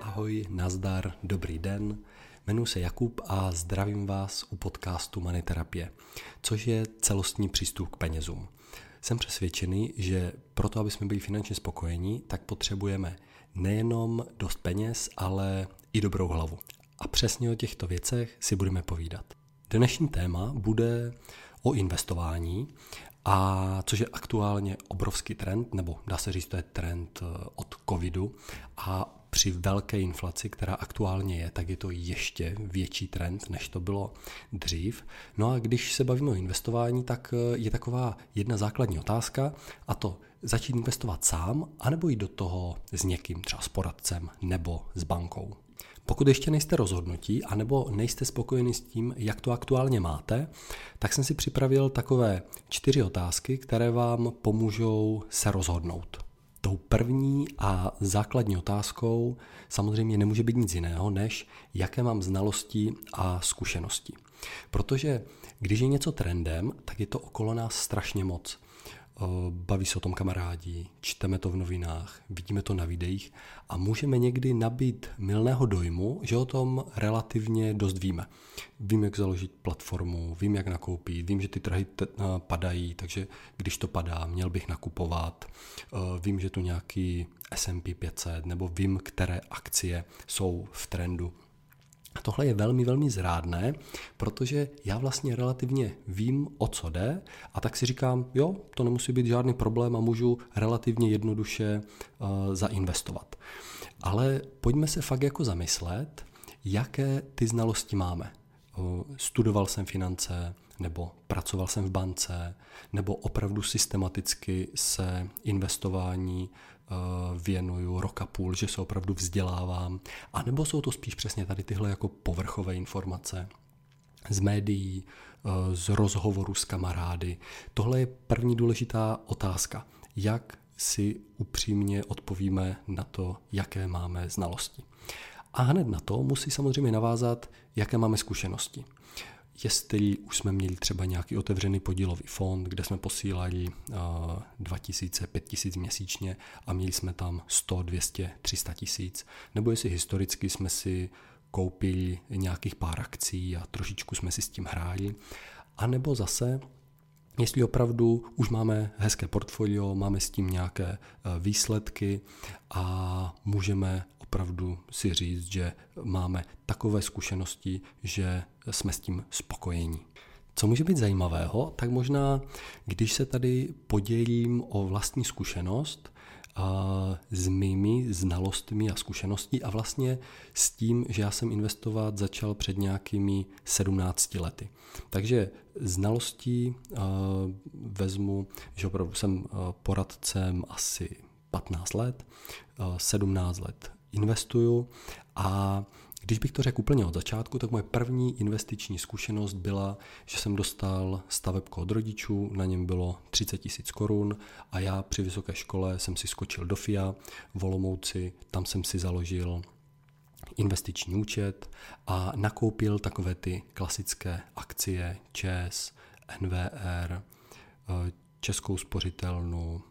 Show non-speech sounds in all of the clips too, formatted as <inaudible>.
Ahoj, nazdar, dobrý den. Jmenuji se Jakub a zdravím vás u podcastu Maniterapie, což je celostní přístup k penězům. Jsem přesvědčený, že proto, aby jsme byli finančně spokojení, tak potřebujeme nejenom dost peněz, ale i dobrou hlavu. A přesně o těchto věcech si budeme povídat. Dnešní téma bude o investování, a což je aktuálně obrovský trend, nebo dá se říct, to je trend eh, od covidu a při velké inflaci, která aktuálně je, tak je to ještě větší trend, než to bylo dřív. No a když se bavíme o investování, tak eh, je taková jedna základní otázka a to začít investovat sám, anebo jít do toho s někým, třeba s poradcem nebo s bankou. Pokud ještě nejste rozhodnutí, anebo nejste spokojeni s tím, jak to aktuálně máte, tak jsem si připravil takové čtyři otázky, které vám pomůžou se rozhodnout. Tou první a základní otázkou samozřejmě nemůže být nic jiného, než jaké mám znalosti a zkušenosti. Protože když je něco trendem, tak je to okolo nás strašně moc. Eh, baví se o tom kamarádi, čteme to v novinách, vidíme to na videích a můžeme někdy nabít milného dojmu, že o tom relativně dost víme. Vím, jak založit platformu, vím, jak nakoupit, vím, že ty trhy t- eh, padají, takže když to padá, měl bych nakupovat. Eh, vím, že tu nějaký S&P 500, nebo vím, které akcie jsou v trendu tohle je velmi, velmi zrádné, protože já vlastně relativně vím, o co jde a tak si říkám, jo, to nemusí být žádný problém a můžu relativně jednoduše uh, zainvestovat. Ale pojďme se fakt jako zamyslet, jaké ty znalosti máme. Uh, studoval jsem finance, nebo pracoval jsem v bance, nebo opravdu systematicky se investování věnuju rok a půl, že se opravdu vzdělávám, a nebo jsou to spíš přesně tady tyhle jako povrchové informace z médií, eh, z rozhovoru s kamarády. Tohle je první důležitá otázka. Jak si upřímně odpovíme na to, jaké máme znalosti. A hned na to musí samozřejmě navázat, jaké máme zkušenosti jestli už jsme měli třeba nějaký otevřený podílový fond, kde jsme posílali 2000, 5000 měsíčně a měli jsme tam 100, 200, 300 tisíc, nebo jestli historicky jsme si koupili nějakých pár akcí a trošičku jsme si s tím hráli, a nebo zase Jestli opravdu už máme hezké portfolio, máme s tím nějaké e, výsledky a můžeme opravdu si říct, že máme takové zkušenosti, že jsme s tím spokojení. Co může být zajímavého, tak možná, když se tady podělím o vlastní zkušenost, s mými znalostmi a zkušeností a vlastně s tím, že já jsem investovat začal před nějakými 17 lety. Takže znalostí vezmu, že opravdu jsem poradcem asi 15 let, 17 let investuju. A když bych to řekl úplně od začátku, tak moje první investiční zkušenost byla, že jsem dostal stavebko od rodičů, na něm bylo 30 tisíc korun a já při vysoké škole jsem si skočil do FIA v Olomouci, tam jsem si založil investiční účet a nakoupil takové ty klasické akcie ČES, NVR, eh, Českou spořitelnu,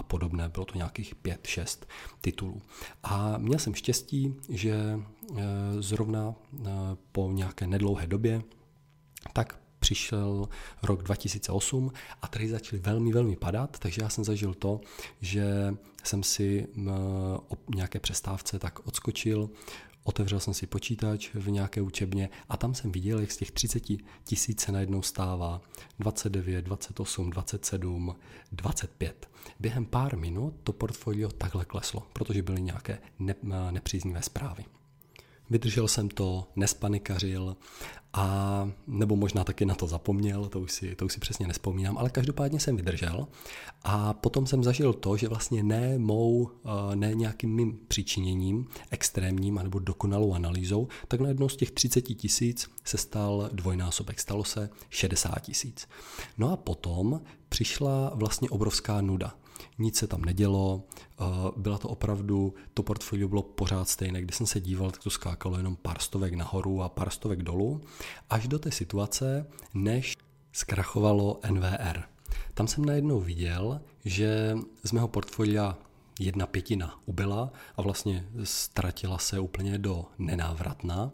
a, podobné. Bylo to nějakých pět, šest titulů. A měl jsem štěstí, že e, zrovna e, po nějaké nedlouhé době tak přišel rok 2008 a trhy začaly velmi, velmi padat, takže já jsem zažil to, že jsem si o nějaké přestávce tak odskočil, Otevřel jsem si počítač v nějaké učebně a tam jsem viděl, jak z těch 30 tisíc se najednou stává 29, 28, 27, 25. Během pár minut to portfolio takhle kleslo, protože byly nějaké nepříznivé zprávy. Vydržel jsem to, nespanikařil a nebo možná taky na to zapomněl, to už, si, to už si přesně nespomínám, ale každopádně jsem vydržel a potom jsem zažil to, že vlastně ne mou, eh, ne nějakým mým přičiněním, extrémním anebo dokonalou analýzou, tak najednou z těch 30 tisíc se stal dvojnásobek, stalo se 60 tisíc. No a potom přišla vlastně obrovská nuda nic se tam nedělo, eh, byla to opravdu, to portfolio bylo pořád stejné, když jsem se díval, tak to skákalo jenom pár stovek nahoru a pár stovek dolů, až do té situace, než zkrachovalo NVR. Tam jsem najednou viděl, že z mého portfolia jedna pětina ubyla a vlastně ztratila se úplně do nenávratna.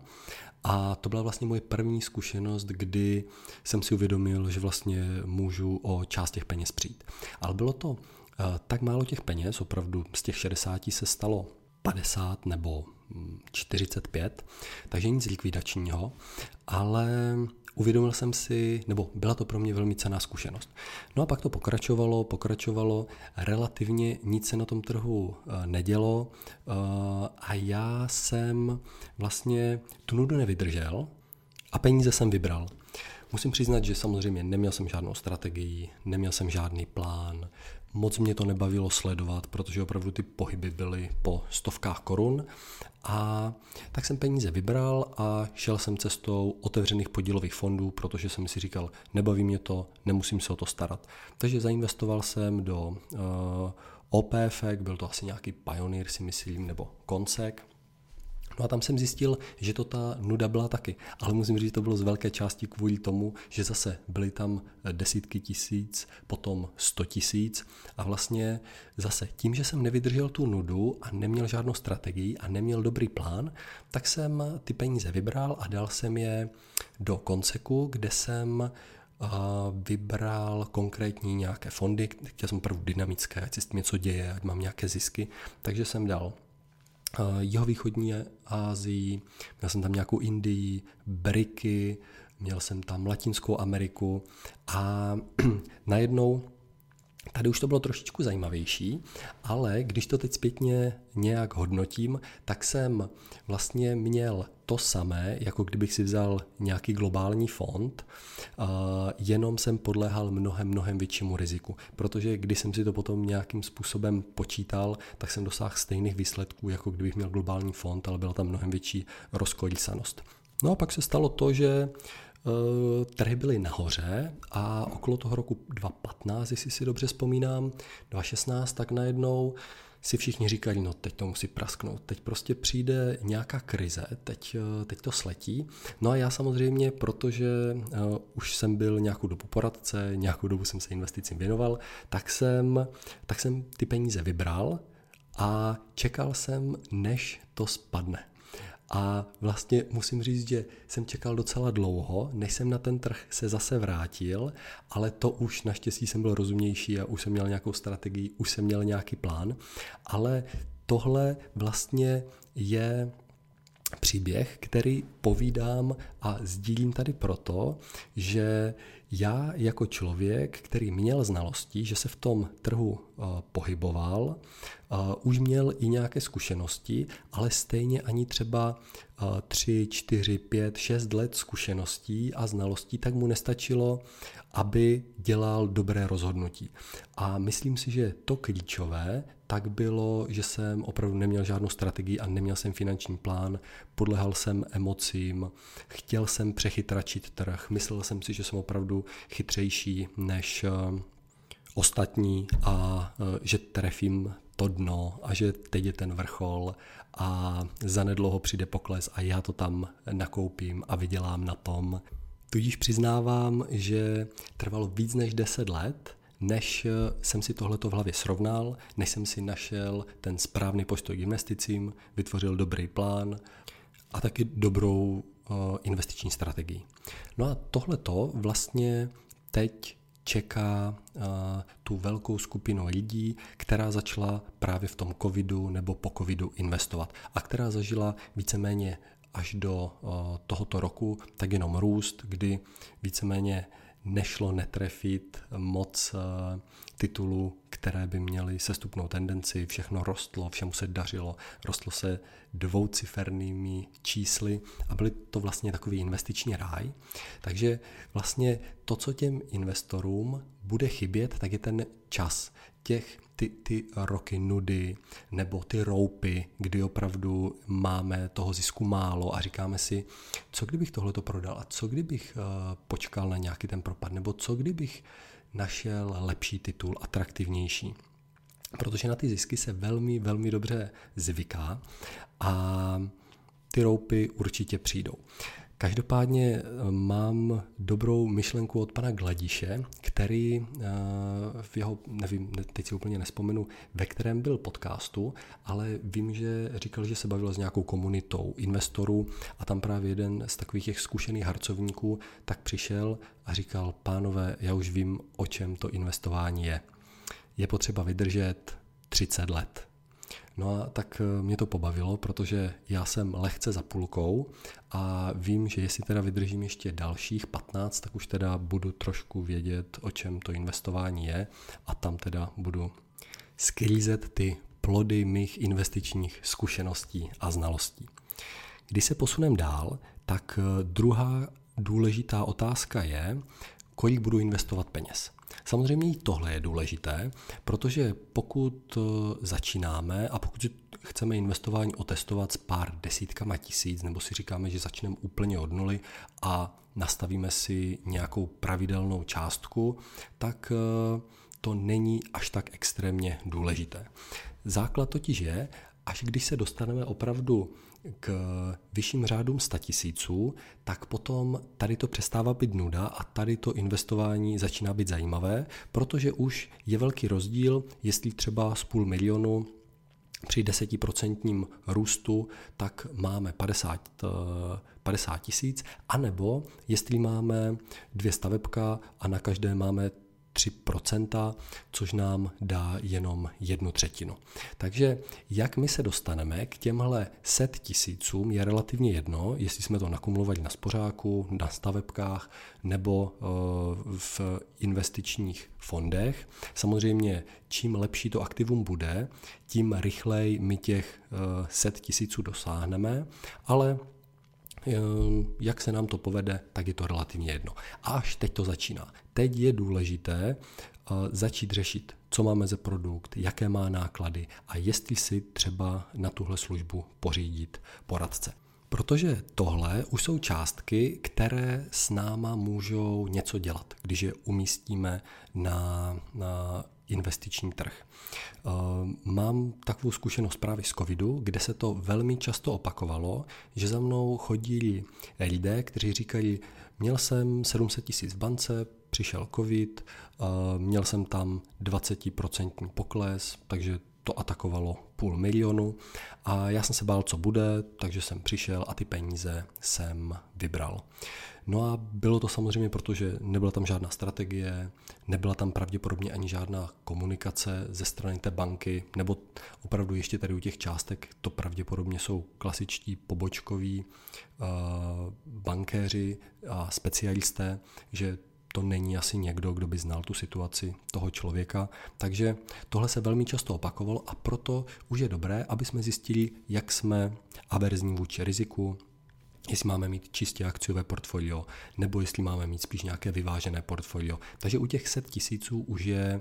A to byla vlastně moje první zkušenost, kdy jsem si uvědomil, že vlastně můžu o část těch peněz přijít. Ale bylo to eh, tak málo těch peněz, opravdu z těch 60 se stalo 50 nebo 45, hm, takže nic likvidačního, ale uvědomil jsem si, nebo byla to pro mě velmi cená zkušenost. No a pak to pokračovalo, pokračovalo, relativně nic se na tom trhu eh, nedělo eh, a já jsem vlastně tu nudu nevydržel a peníze jsem vybral. Musím přiznat, že samozřejmě neměl jsem žádnou strategii, neměl jsem žádný plán, moc mě to nebavilo sledovat, protože opravdu ty pohyby byly po stovkách korun a tak jsem peníze vybral a šel jsem cestou otevřených podílových fondů, protože jsem si říkal, nebaví mě to, nemusím se o to starat. Takže zainvestoval jsem do uh, eh, OPF, byl to asi nějaký Pioneer si myslím, nebo Konsek, No a tam jsem zjistil, že to ta nuda byla taky. Ale musím říct, že to bylo z velké části kvůli tomu, že zase byly tam desítky tisíc, potom sto tisíc a vlastně zase tím, že jsem nevydržel tu nudu a neměl žádnou strategii a neměl dobrý plán, tak jsem ty peníze vybral a dal jsem je do konceku, kde jsem vybral konkrétní nějaké fondy, chtěl jsem první dynamické, ať se s tím něco děje, ať mám nějaké zisky, takže jsem dal Eh, jihovýchodní Asii, měl jsem tam nějakou Indii, Briky, měl jsem tam Latinskou Ameriku a <clears throat> najednou Tady už to bylo trošičku zajímavější, ale když to teď zpětně nějak hodnotím, tak jsem vlastně měl to samé, jako kdybych si vzal nějaký globální fond, jenom jsem podléhal mnohem, mnohem většímu riziku, protože když jsem si to potom nějakým způsobem počítal, tak jsem dosáhl stejných výsledků, jako kdybych měl globální fond, ale byla tam mnohem větší rozkolísanost. No a pak se stalo to, že Eh, trhy byly nahoře a okolo toho roku 2015, jestli si dobře vzpomínám, 2016, tak najednou si všichni říkali, no teď to musí prasknout, teď prostě přijde nějaká krize, teď, eh, teď to sletí. No a já samozřejmě, protože uh, už jsem byl nějakou dobu poradce, nějakou dobu jsem se investicím věnoval, tak jsem, tak jsem ty peníze vybral a čekal jsem, než to spadne. A vlastně musím říct, že jsem čekal docela dlouho, než jsem na ten trh se zase vrátil, ale to už naštěstí jsem byl rozumnější a už jsem měl nějakou strategii, už jsem měl nějaký plán, ale tohle vlastně je příběh, který povídám a sdílím tady proto, že já jako člověk, který měl znalosti, že se v tom trhu uh, pohyboval, uh, už měl i nějaké zkušenosti, ale stejně ani třeba uh, 3, 4, 5, 6 let zkušeností a znalostí, tak mu nestačilo, aby dělal dobré rozhodnutí. A myslím si, že to klíčové tak bylo, že jsem opravdu neměl žádnou strategii a neměl jsem finanční plán, podlehal jsem emocím, chtěl jsem přechytračit trh, myslel jsem si, že jsem opravdu chytřejší než eh, ostatní a eh, že trefím to dno a že teď je ten vrchol a zanedlouho přijde pokles a já to tam nakoupím a vydělám na tom. Tudíž přiznávám, že trvalo víc než 10 let, než eh, jsem si tohleto v hlavě srovnal, než jsem si našel ten správný postoj k investicím, vytvořil dobrý plán a taky dobrou investiční strategii. No a tohleto vlastně teď čeká uh, tu velkou skupinu lidí, která začala právě v tom covidu nebo po covidu investovat a která zažila víceméně až do uh, tohoto roku tak jenom růst, kdy víceméně nešlo netrefit moc eh, titulů, které by měly sestupnou tendenci, všechno rostlo, všemu se dařilo, rostlo se dvoucifernými čísly a byly to vlastně takový investiční ráj. Takže vlastně to, co těm investorům bude chybět, tak je ten čas těch ty, ty roky nudy nebo ty roupy, kdy opravdu máme toho zisku málo a říkáme si, co kdybych tohle to prodal a co kdybych uh, počkal na nějaký ten propad nebo co kdybych našel lepší titul, atraktivnější. Protože na ty zisky se velmi, velmi dobře zvyká a ty roupy určitě přijdou. Každopádně eh, mám dobrou myšlenku od pana Gladiše, který eh, v jeho, nevím, teď si úplně nespomenu, ve kterém byl podcastu, ale vím, že říkal, že se bavil s nějakou komunitou investorů a tam právě jeden z takových těch zkušených harcovníků tak přišel a říkal, pánové, já už vím, o čem to investování je. Je potřeba vydržet 30 let. No a tak eh, mě to pobavilo, protože já jsem lehce za půlkou a vím, že jestli teda vydržím ještě dalších 15, tak už teda budu trošku vědět, o čem to investování je a tam teda budu sklízet ty plody mých investičních zkušeností a znalostí. Když se posunem dál, tak eh, druhá důležitá otázka je, kolik budu investovat peněz. Samozřejmě i tohle je důležité, protože pokud eh, začínáme a pokud chceme investování otestovat s pár desítkama tisíc, nebo si říkáme, že začneme úplně od nuly a nastavíme si nějakou pravidelnou částku, tak eh, to není až tak extrémně důležité. Základ totiž je, až když se dostaneme opravdu k vyšším řádům statisíců, tak potom tady to přestává být nuda a tady to investování začíná být zajímavé, protože už je velký rozdíl, jestli třeba z půl milionu při desetiprocentním růstu tak máme 50, 50 tisíc, anebo jestli máme dvě stavebka a na každé máme 3%, což nám dá jenom jednu třetinu. Takže jak my se dostaneme k těmhle set tisícům je relativně jedno, jestli jsme to nakumulovali na spořáku, na stavebkách nebo eh, v investičních fondech. Samozřejmě čím lepší to aktivum bude, tím rychleji my těch eh, set tisíců dosáhneme, ale jak se nám to povede, tak je to relativně jedno. A až teď to začíná. Teď je důležité eh, začít řešit, co máme za produkt, jaké má náklady a jestli si třeba na tuhle službu pořídit poradce. Protože tohle už jsou částky, které s náma můžou něco dělat, když je umístíme na, na investiční trh. Eh, mám takovou zkušenost právě z covidu, kde se to velmi často opakovalo, že za mnou chodí lidé, kteří říkají, měl jsem 700 tisíc v bance, přišel covid, eh, měl jsem tam 20% pokles, takže to atakovalo půl milionu a já jsem se bál, co bude, takže jsem přišel a ty peníze jsem vybral. No a bylo to samozřejmě proto, že nebyla tam žádná strategie, nebyla tam pravděpodobně ani žádná komunikace ze strany té banky, nebo opravdu ještě tady u těch částek to pravděpodobně jsou klasičtí pobočkoví uh, bankéři a specialisté, že to není asi někdo, kdo by znal tu situaci toho člověka. Takže tohle se velmi často opakovalo a proto už je dobré, aby jsme zjistili, jak jsme averzní vůči riziku, jestli máme mít čistě akciové portfolio, nebo jestli máme mít spíš nějaké vyvážené portfolio. Takže u těch set tisíců už je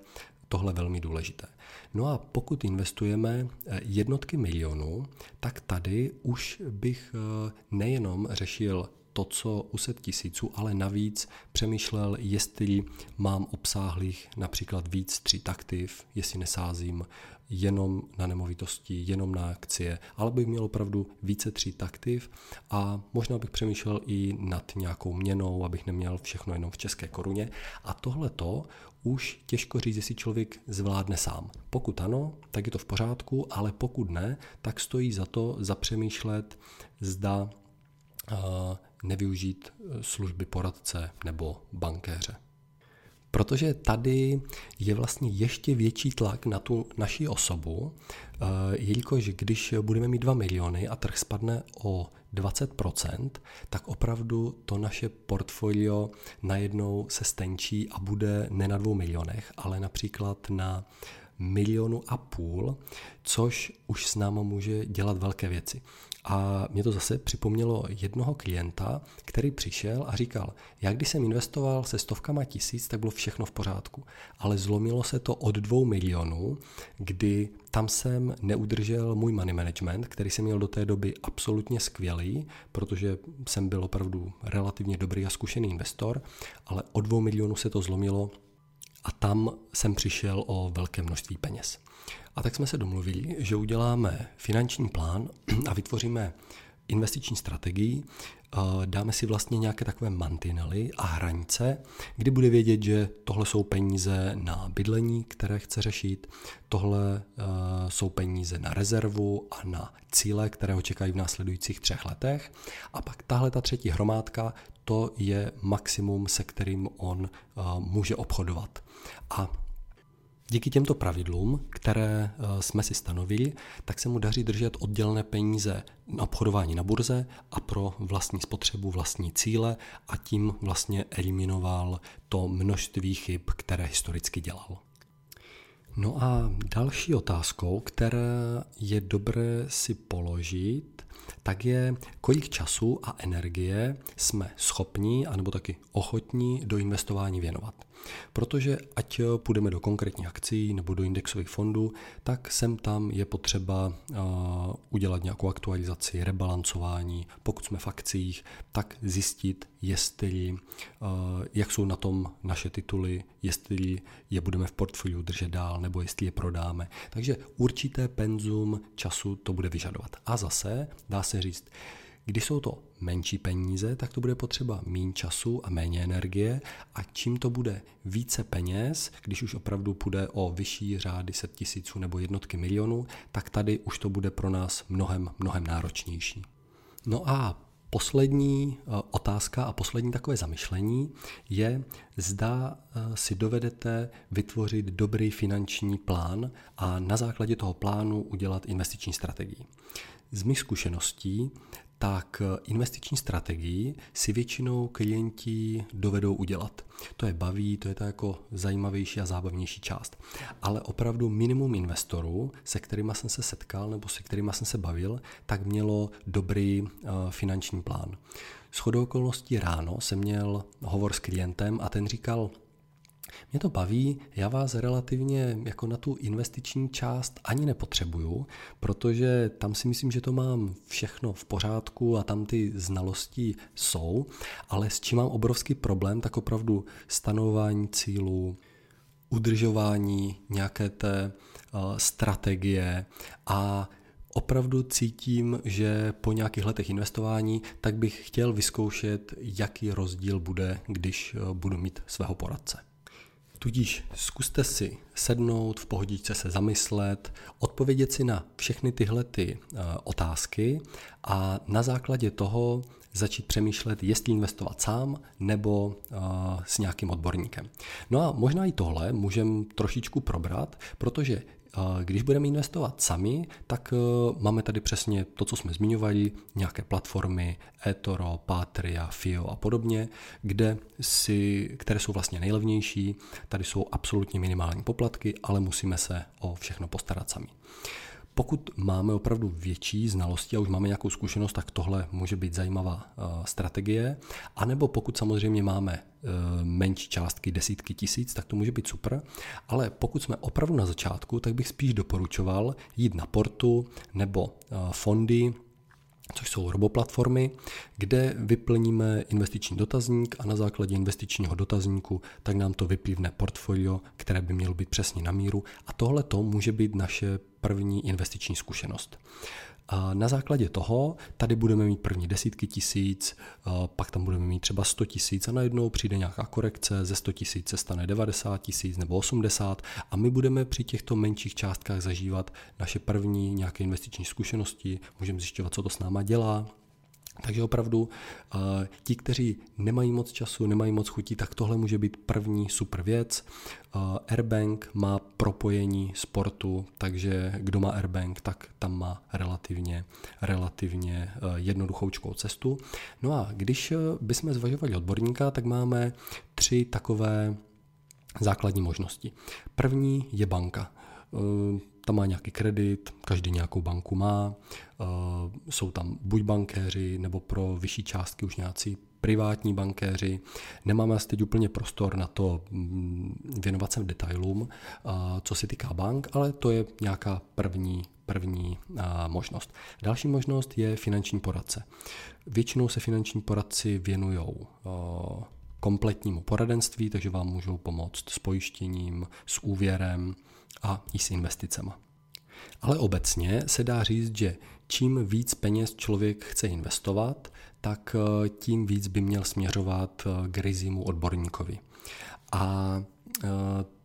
tohle velmi důležité. No a pokud investujeme eh, jednotky milionů, tak tady už bych eh, nejenom řešil to, co u set tisíců, ale navíc přemýšlel, jestli mám obsáhlých například víc tři aktiv, jestli nesázím jenom na nemovitosti, jenom na akcie, ale bych měl opravdu více tři aktiv a možná bych přemýšlel i nad nějakou měnou, abych neměl všechno jenom v české koruně. A tohle to už těžko říct, jestli člověk zvládne sám. Pokud ano, tak je to v pořádku, ale pokud ne, tak stojí za to zapřemýšlet, zda nevyužít e, služby poradce nebo bankéře. Protože tady je vlastně ještě větší tlak na tu naši osobu, e, jelikož když budeme mít 2 miliony a trh spadne o 20%, tak opravdu to naše portfolio najednou se stenčí a bude ne na 2 milionech, ale například na milionu a půl, což už s náma může dělat velké věci. A mě to zase připomnělo jednoho klienta, který přišel a říkal, já když jsem investoval se stovkama tisíc, tak bylo všechno v pořádku. Ale zlomilo se to od dvou milionů, kdy tam jsem neudržel můj money management, který jsem měl do té doby absolutně skvělý, protože jsem byl opravdu relativně dobrý a zkušený investor, ale od dvou milionů se to zlomilo a tam jsem přišel o velké množství peněz. A tak jsme se domluvili, že uděláme finanční plán a vytvoříme investiční strategii dáme si vlastně nějaké takové mantinely a hranice, kdy bude vědět, že tohle jsou peníze na bydlení, které chce řešit, tohle jsou peníze na rezervu a na cíle, které ho čekají v následujících třech letech. A pak tahle ta třetí hromádka, to je maximum, se kterým on může obchodovat. A Díky těmto pravidlům, které eh, jsme si stanovili, tak se mu daří držet oddělené peníze na obchodování na burze a pro vlastní spotřebu, vlastní cíle a tím vlastně eliminoval to množství chyb, které historicky dělal. No a další otázkou, která je dobré si položit, tak je, kolik času a energie jsme schopni anebo taky ochotní do investování věnovat. Protože ať půjdeme do konkrétních akcí nebo do indexových fondů, tak sem tam je potřeba udělat nějakou aktualizaci, rebalancování. Pokud jsme v akcích, tak zjistit, jestli, jak jsou na tom naše tituly, jestli je budeme v portfoliu držet dál nebo jestli je prodáme. Takže určité penzum času to bude vyžadovat. A zase dá se říct, když jsou to menší peníze, tak to bude potřeba méně času a méně energie a čím to bude více peněz, když už opravdu půjde o vyšší řády set tisíců nebo jednotky milionů, tak tady už to bude pro nás mnohem, mnohem náročnější. No a poslední eh, otázka a poslední takové zamyšlení je, zda eh, si dovedete vytvořit dobrý finanční plán a na základě toho plánu udělat investiční strategii. Z mých zkušeností tak investiční strategii si většinou klienti dovedou udělat. To je baví, to je ta jako zajímavější a zábavnější část. Ale opravdu minimum investorů, se kterými jsem se setkal nebo se kterými jsem se bavil, tak mělo dobrý uh, finanční plán. S chodou okolností ráno jsem měl hovor s klientem a ten říkal, mě to baví, já vás relativně jako na tu investiční část ani nepotřebuju, protože tam si myslím, že to mám všechno v pořádku a tam ty znalosti jsou, ale s čím mám obrovský problém, tak opravdu stanování cílů, udržování nějaké té uh, strategie a opravdu cítím, že po nějakých letech investování, tak bych chtěl vyzkoušet, jaký rozdíl bude, když uh, budu mít svého poradce. Tudíž zkuste si sednout, v pohodičce se zamyslet, odpovědět si na všechny tyhle ty uh, otázky a na základě toho začít přemýšlet, jestli investovat sám nebo uh, s nějakým odborníkem. No a možná i tohle můžeme trošičku probrat, protože když budeme investovat sami, tak e, máme tady přesně to, co jsme zmiňovali, nějaké platformy, eToro, Patria, FIO a podobně, kde si, které jsou vlastně nejlevnější, tady jsou absolutně minimální poplatky, ale musíme se o všechno postarat sami. Pokud máme opravdu větší znalosti a už máme nějakou zkušenost, tak tohle může být zajímavá uh, strategie. A nebo pokud samozřejmě máme uh, menší částky, desítky tisíc, tak to může být super. Ale pokud jsme opravdu na začátku, tak bych spíš doporučoval jít na portu nebo uh, fondy, což jsou roboplatformy, kde vyplníme investiční dotazník a na základě investičního dotazníku tak nám to vyplivne portfolio, které by mělo být přesně na míru a tohle to může být naše první investiční zkušenost. A na základě toho tady budeme mít první desítky tisíc, pak tam budeme mít třeba 100 tisíc a najednou přijde nějaká korekce, ze 100 tisíc se stane 90 tisíc nebo 80 a my budeme při těchto menších částkách zažívat naše první nějaké investiční zkušenosti, můžeme zjišťovat, co to s náma dělá, takže opravdu uh, ti, kteří nemají moc času, nemají moc chutí, tak tohle může být první super věc. Uh, Airbank má propojení sportu, takže kdo má Airbank, tak tam má relativně, relativně uh, jednoduchoučkou cestu. No a když bychom zvažovali odborníka, tak máme tři takové základní možnosti. První je banka tam má nějaký kredit, každý nějakou banku má, eh, jsou tam buď bankéři, nebo pro vyšší částky už nějací privátní bankéři. Nemáme asi teď úplně prostor na to mm, věnovat se detailům, eh, co se týká bank, ale to je nějaká první, první eh, možnost. Další možnost je finanční poradce. Většinou se finanční poradci věnují kompletnímu poradenství, takže vám můžou pomoct s pojištěním, s úvěrem, a i s investicema. Ale obecně se dá říct, že čím víc peněz člověk chce investovat, tak eh, tím víc by měl směřovat eh, k rizimu odborníkovi. A eh,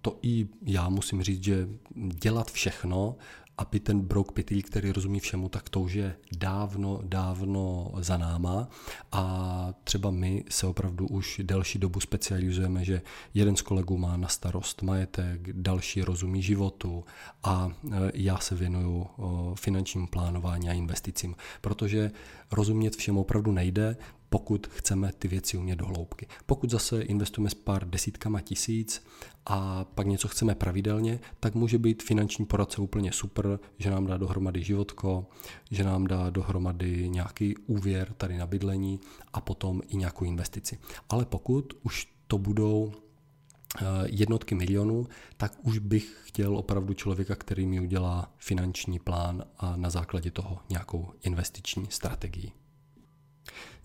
to i já musím říct, že dělat všechno, aby ten brouk pytlík, který rozumí všemu, tak to už je dávno, dávno za náma. A třeba my se opravdu už delší dobu specializujeme, že jeden z kolegů má na starost majetek, další rozumí životu a e, já se věnuju finančním plánování a investicím, protože rozumět všemu opravdu nejde, pokud chceme ty věci umět do hloubky. Pokud zase investujeme s pár desítkama tisíc a pak něco chceme pravidelně, tak může být finanční poradce úplně super, že nám dá dohromady životko, že nám dá dohromady nějaký úvěr tady na bydlení a potom i nějakou investici. Ale pokud už to budou eh, jednotky milionů, tak už bych chtěl opravdu člověka, který mi udělá finanční plán a na základě toho nějakou investiční strategii.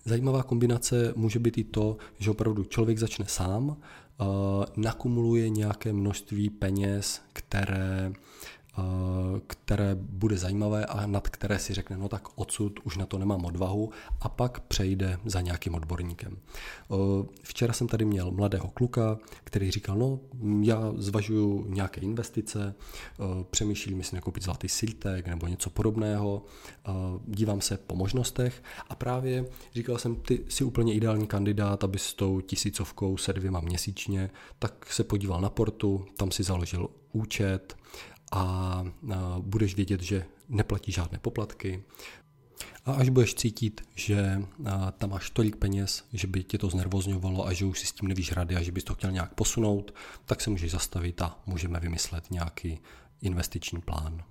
Zajímavá kombinace může být i to, že opravdu člověk začne sám, uh, nakumuluje nějaké množství peněz, které Eh, které bude zajímavé a nad které si řekne, no tak odsud už na to nemám odvahu a pak přejde za nějakým odborníkem. Eh, včera jsem tady měl mladého kluka, který říkal, no já zvažuju nějaké investice, eh, přemýšlím, jestli koupit zlatý siltek nebo něco podobného, dívám se po možnostech a právě říkal jsem, ty jsi úplně ideální kandidát, aby s tou tisícovkou se dvěma měsíčně, tak se podíval na portu, tam si založil účet a budeš vědět, že neplatí žádné poplatky. A až budeš cítit, že tam máš tolik peněz, že by tě to znervozňovalo a že už si s tím nevíš rady a že bys to chtěl nějak posunout, tak se můžeš zastavit a můžeme vymyslet nějaký investiční plán.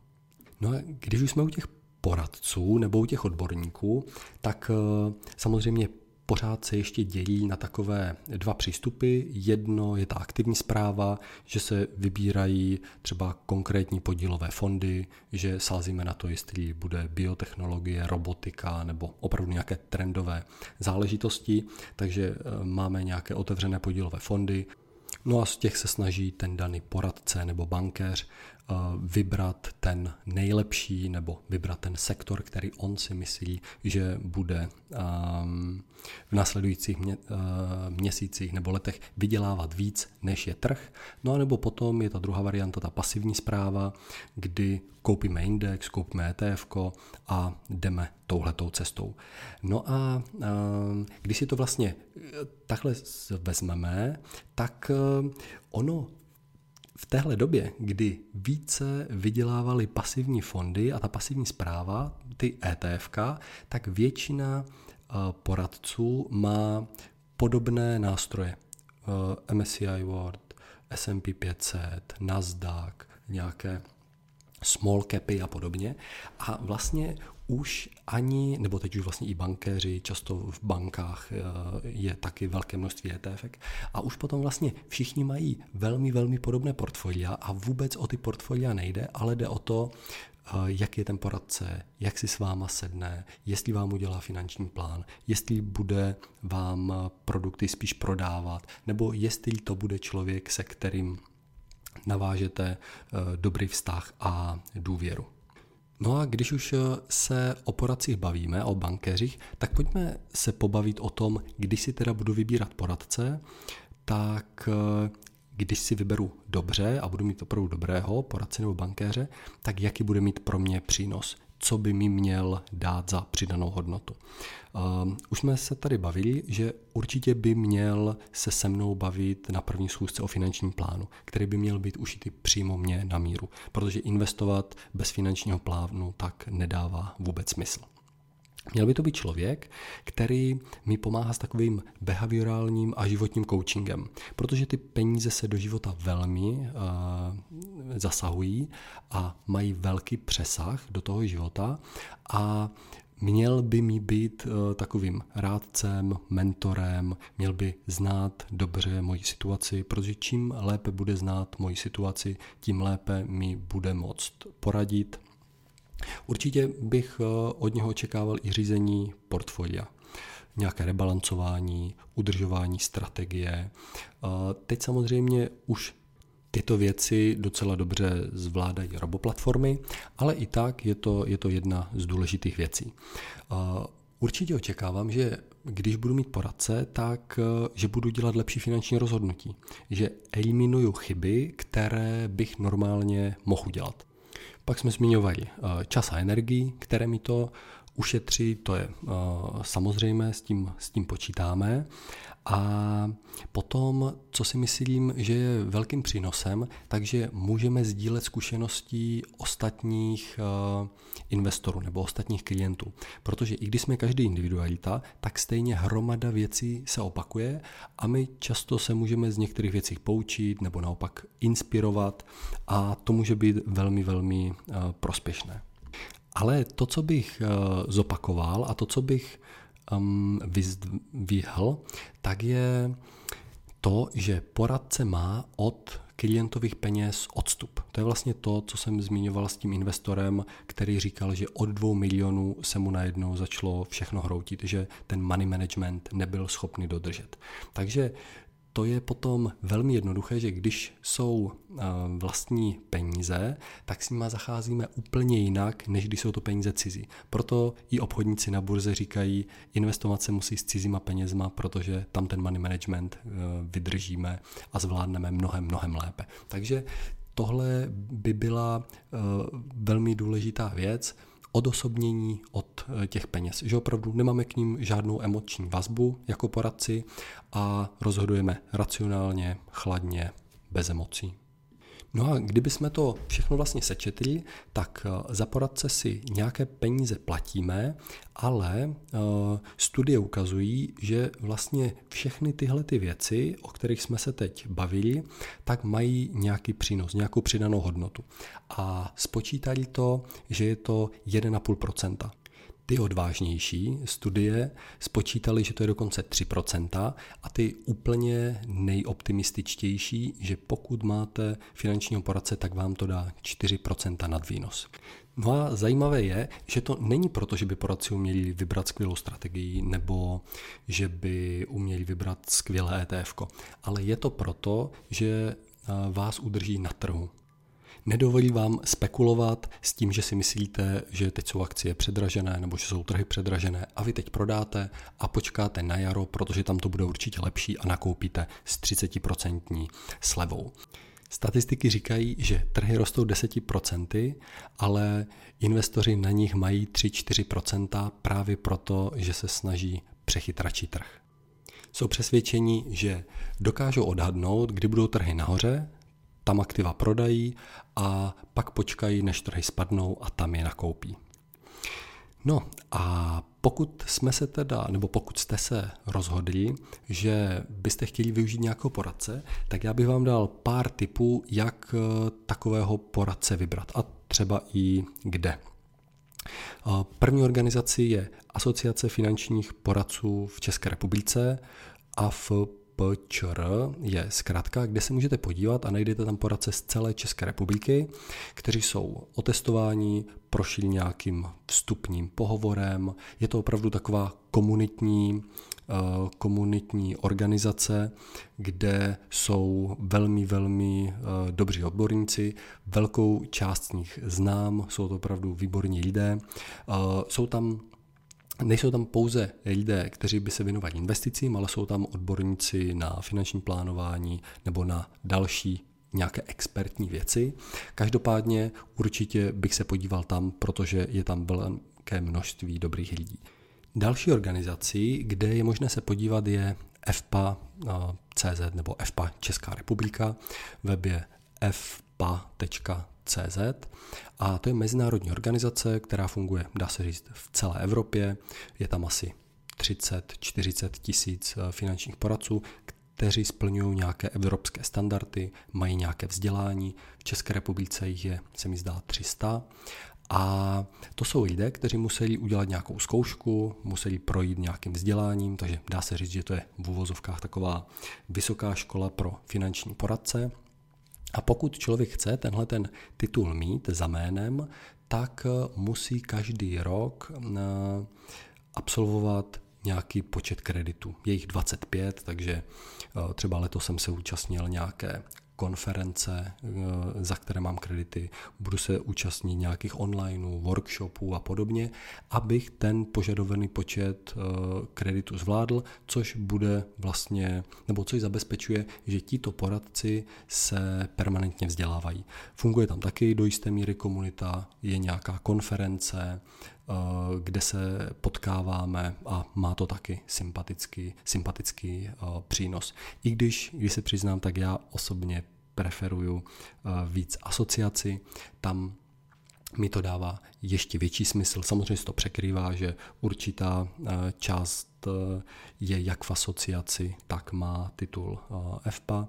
No a když už jsme u těch poradců nebo u těch odborníků, tak e, samozřejmě pořád se ještě dělí na takové dva přístupy. Jedno je ta aktivní zpráva, že se vybírají třeba konkrétní podílové fondy, že sázíme na to, jestli bude biotechnologie, robotika nebo opravdu nějaké trendové záležitosti, takže eh, máme nějaké otevřené podílové fondy. No a z těch se snaží ten daný poradce nebo bankéř Eh, vybrat ten nejlepší nebo vybrat ten sektor, který on si myslí, že bude ehm, v následujících eh, měsících nebo letech vydělávat víc, než je trh. No a nebo potom je ta druhá varianta, ta pasivní zpráva, kdy koupíme index, koupíme ETF a jdeme touhletou cestou. No a ehm, když si to vlastně eh, takhle vezmeme, tak ono v téhle době, kdy více vydělávaly pasivní fondy a ta pasivní zpráva, ty ETF, tak většina eh, poradců má podobné nástroje. Eh, MSCI World, S&P 500, Nasdaq, nějaké small capy a podobně. A vlastně už ani, nebo teď už vlastně i bankéři, často v bankách eh, je taky velké množství ETF, a už potom vlastně všichni mají velmi, velmi podobné portfolia a vůbec o ty portfolia nejde, ale jde o to, eh, jak je ten poradce, jak si s váma sedne, jestli vám udělá finanční plán, jestli bude vám produkty spíš prodávat, nebo jestli to bude člověk, se kterým navážete eh, dobrý vztah a důvěru. No a když už eh, se o poradcích bavíme, o bankéřích, tak pojďme se pobavit o tom, když si teda budu vybírat poradce, tak eh, když si vyberu dobře a budu mít opravdu dobrého poradce nebo bankéře, tak jaký bude mít pro mě přínos co by mi měl dát za přidanou hodnotu. Uh, už jsme se tady bavili, že určitě by měl se se mnou bavit na první schůzce o finančním plánu, který by měl být ušitý přímo mě na míru, protože investovat bez finančního plánu tak nedává vůbec smysl. Měl by to být člověk, který mi pomáhá s takovým behaviorálním a životním coachingem, protože ty peníze se do života velmi uh, zasahují a mají velký přesah do toho života a měl by mi být uh, takovým rádcem, mentorem, měl by znát dobře moji situaci, protože čím lépe bude znát moji situaci, tím lépe mi bude moct poradit, Určitě bych eh, od něho očekával i řízení portfolia nějaké rebalancování, udržování strategie. Eh, teď samozřejmě už Tyto věci docela dobře zvládají roboplatformy, ale i tak je to, je to jedna z důležitých věcí. Určitě očekávám, že když budu mít poradce, tak že budu dělat lepší finanční rozhodnutí. Že eliminuju chyby, které bych normálně mohl udělat. Pak jsme zmiňovali čas a energii, které mi to ušetří, to je samozřejmé, s tím, s tím počítáme. A potom, co si myslím, že je velkým přínosem, takže můžeme sdílet zkušeností ostatních uh, investorů nebo ostatních klientů. Protože i když jsme každý individualita, tak stejně hromada věcí se opakuje a my často se můžeme z některých věcí poučit nebo naopak inspirovat a to může být velmi, velmi uh, prospěšné. Ale to, co bych uh, zopakoval a to, co bych um, vyzdvihl, tak je to, že poradce má od klientových peněz odstup. To je vlastně to, co jsem zmiňoval s tím investorem, který říkal, že od dvou milionů se mu najednou začalo všechno hroutit, že ten money management nebyl schopný dodržet. Takže to je potom velmi jednoduché, že když jsou eh, vlastní peníze, tak s nimi zacházíme úplně jinak, než když jsou to peníze cizí. Proto i obchodníci na burze říkají, investovat se musí s cizíma penězma, protože tam ten money management eh, vydržíme a zvládneme mnohem, mnohem lépe. Takže tohle by byla eh, velmi důležitá věc, odosobnění od eh, těch peněz. Že opravdu nemáme k ním žádnou emoční vazbu jako poradci a rozhodujeme racionálně, chladně, bez emocí. No a kdyby jsme to všechno vlastně sečetli, tak eh, za poradce si nějaké peníze platíme, ale eh, studie ukazují, že vlastně všechny tyhle ty věci, o kterých jsme se teď bavili, tak mají nějaký přínos, nějakou přidanou hodnotu. A spočítali to, že je to 1,5%. Ty odvážnější studie spočítali, že to je dokonce 3% a ty úplně nejoptimističtější, že pokud máte finančního poradce, tak vám to dá 4% nad výnos. No a zajímavé je, že to není proto, že by poradci uměli vybrat skvělou strategii nebo že by uměli vybrat skvělé ETF, ale je to proto, že vás udrží na trhu nedovolí vám spekulovat s tím, že si myslíte, že teď jsou akcie předražené nebo že jsou trhy předražené a vy teď prodáte a počkáte na jaro, protože tam to bude určitě lepší a nakoupíte s 30% slevou. Statistiky říkají, že trhy rostou 10%, ale investoři na nich mají 3-4% právě proto, že se snaží přechytračit trh. Jsou přesvědčení, že dokážou odhadnout, kdy budou trhy nahoře tam aktiva prodají a pak počkají, než trhy spadnou a tam je nakoupí. No a pokud jsme se teda, nebo pokud jste se rozhodli, že byste chtěli využít nějakého poradce, tak já bych vám dal pár tipů, jak eh, takového poradce vybrat a třeba i kde. Eh, první organizací je Asociace finančních poradců v České republice a v PČR je zkrátka, kde se můžete podívat a najdete tam poradce z celé České republiky, kteří jsou otestováni, prošli nějakým vstupním pohovorem. Je to opravdu taková komunitní, eh, komunitní organizace, kde jsou velmi, velmi eh, dobří odborníci. Velkou část z nich znám, jsou to opravdu výborní lidé. Eh, jsou tam Nejsou tam pouze lidé, kteří by se věnovali investicím, ale jsou tam odborníci na finanční plánování nebo na další nějaké expertní věci. Každopádně určitě bych se podíval tam, protože je tam velké množství dobrých lidí. Další organizací, kde je možné se podívat, je FPA.cz nebo FPA Česká republika. Web je fpa.cz CZ a to je mezinárodní organizace, která funguje, dá se říct, v celé Evropě. Je tam asi 30-40 tisíc eh, finančních poradců, kteří splňují nějaké evropské standardy, mají nějaké vzdělání. V České republice jich je, se mi zdá, 300. A to jsou lidé, kteří museli udělat nějakou zkoušku, museli projít nějakým vzděláním, takže dá se říct, že to je v úvozovkách taková vysoká škola pro finanční poradce. A pokud člověk chce tenhle ten titul mít za jménem, tak eh, musí každý rok eh, absolvovat nějaký počet kreditů. Je jich 25, takže eh, třeba letos jsem se účastnil nějaké konference, eh, za které mám kredity, budu se účastnit nějakých onlineů, workshopů a podobně, abych ten požadovaný počet eh, kreditů zvládl, což bude vlastně, nebo což zabezpečuje, že tito poradci se permanentně vzdělávají. Funguje tam taky do jisté míry komunita, je nějaká konference, kde se potkáváme a má to taky sympatický, sympatický přínos. I když, když se přiznám, tak já osobně preferuju eh, víc asociaci, tam mi to dává ještě větší smysl. Samozřejmě se to překrývá, že určitá eh, část eh, je jak v asociaci, tak má titul FPA.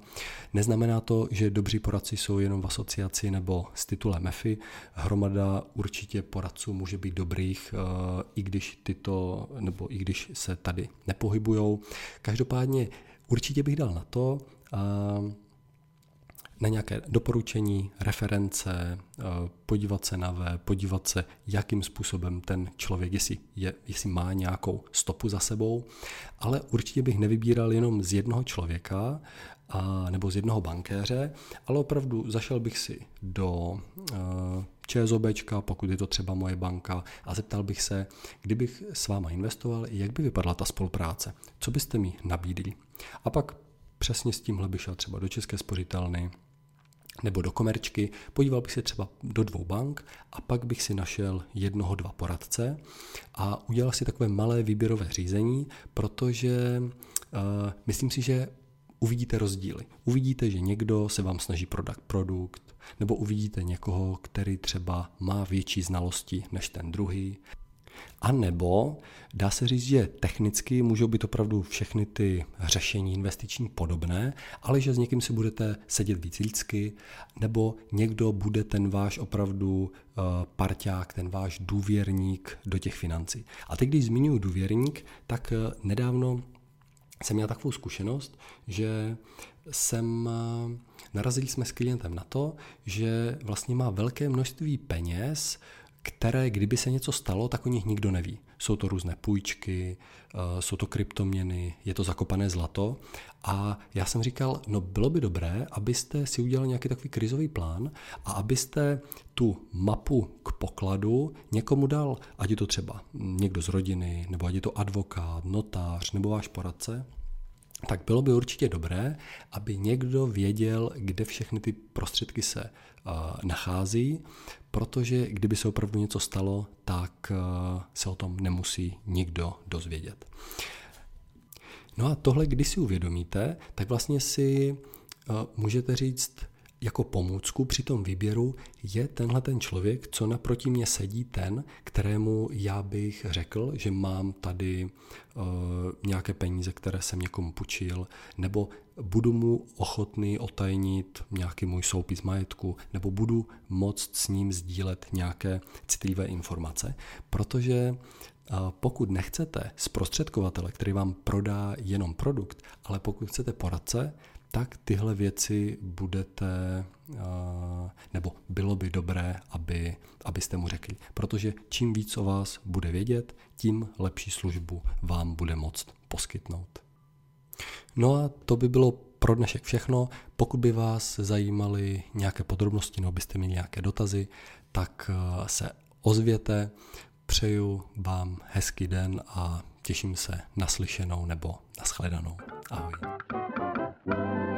Neznamená to, že dobří poradci jsou jenom v asociaci nebo s titulem EFI. Hromada určitě poradců může být dobrých, i když tyto, nebo i když se tady nepohybujou. Každopádně určitě bych dal na to, na nějaké doporučení, reference, eh, podívat se na web, podívat se, jakým způsobem ten člověk, jestli, je, jestli má nějakou stopu za sebou, ale určitě bych nevybíral jenom z jednoho člověka a, nebo z jednoho bankéře, ale opravdu zašel bych si do uh, ČSOBčka, pokud je to třeba moje banka, a zeptal bych se, kdybych s váma investoval, jak by vypadala ta spolupráce, co byste mi nabídli. A pak přesně s tímhle bych šel třeba do České spořitelny, nebo do komerčky, podíval bych se třeba do dvou bank a pak bych si našel jednoho, dva poradce a udělal si takové malé výběrové řízení, protože uh, myslím si, že uvidíte rozdíly. Uvidíte, že někdo se vám snaží prodat produkt, nebo uvidíte někoho, který třeba má větší znalosti než ten druhý. A nebo dá se říct, že technicky můžou být opravdu všechny ty řešení investiční podobné, ale že s někým si budete sedět víc lidsky, nebo někdo bude ten váš opravdu uh, parťák, ten váš důvěrník do těch financí. A teď, když zmiňuji důvěrník, tak uh, nedávno jsem měl takovou zkušenost, že jsem uh, narazili jsme s klientem na to, že vlastně má velké množství peněz, které, kdyby se něco stalo, tak o nich nikdo neví. Jsou to různé půjčky, eh, jsou to kryptoměny, je to zakopané zlato. A já jsem říkal, no bylo by dobré, abyste si udělali nějaký takový krizový plán a abyste tu mapu k pokladu někomu dal, ať je to třeba někdo z rodiny, nebo ať je to advokát, notář nebo váš poradce, tak bylo by určitě dobré, aby někdo věděl, kde všechny ty prostředky se nachází, protože kdyby se opravdu něco stalo, tak uh, se o tom nemusí nikdo dozvědět. No a tohle, když si uvědomíte, tak vlastně si uh, můžete říct, jako pomůcku při tom výběru je tenhle ten člověk, co naproti mě sedí ten, kterému já bych řekl, že mám tady uh, nějaké peníze, které jsem někomu půjčil, nebo budu mu ochotný otajnit nějaký můj soupis majetku, nebo budu moct s ním sdílet nějaké citlivé informace, protože uh, pokud nechcete zprostředkovatele, který vám prodá jenom produkt, ale pokud chcete poradce, tak tyhle věci budete, nebo bylo by dobré, aby, abyste mu řekli. Protože čím víc o vás bude vědět, tím lepší službu vám bude moct poskytnout. No a to by bylo pro dnešek všechno. Pokud by vás zajímaly nějaké podrobnosti nebo byste měli nějaké dotazy, tak se ozvěte. Přeju vám hezký den a těším se na slyšenou nebo na shledanou. Ahoj. Thank you.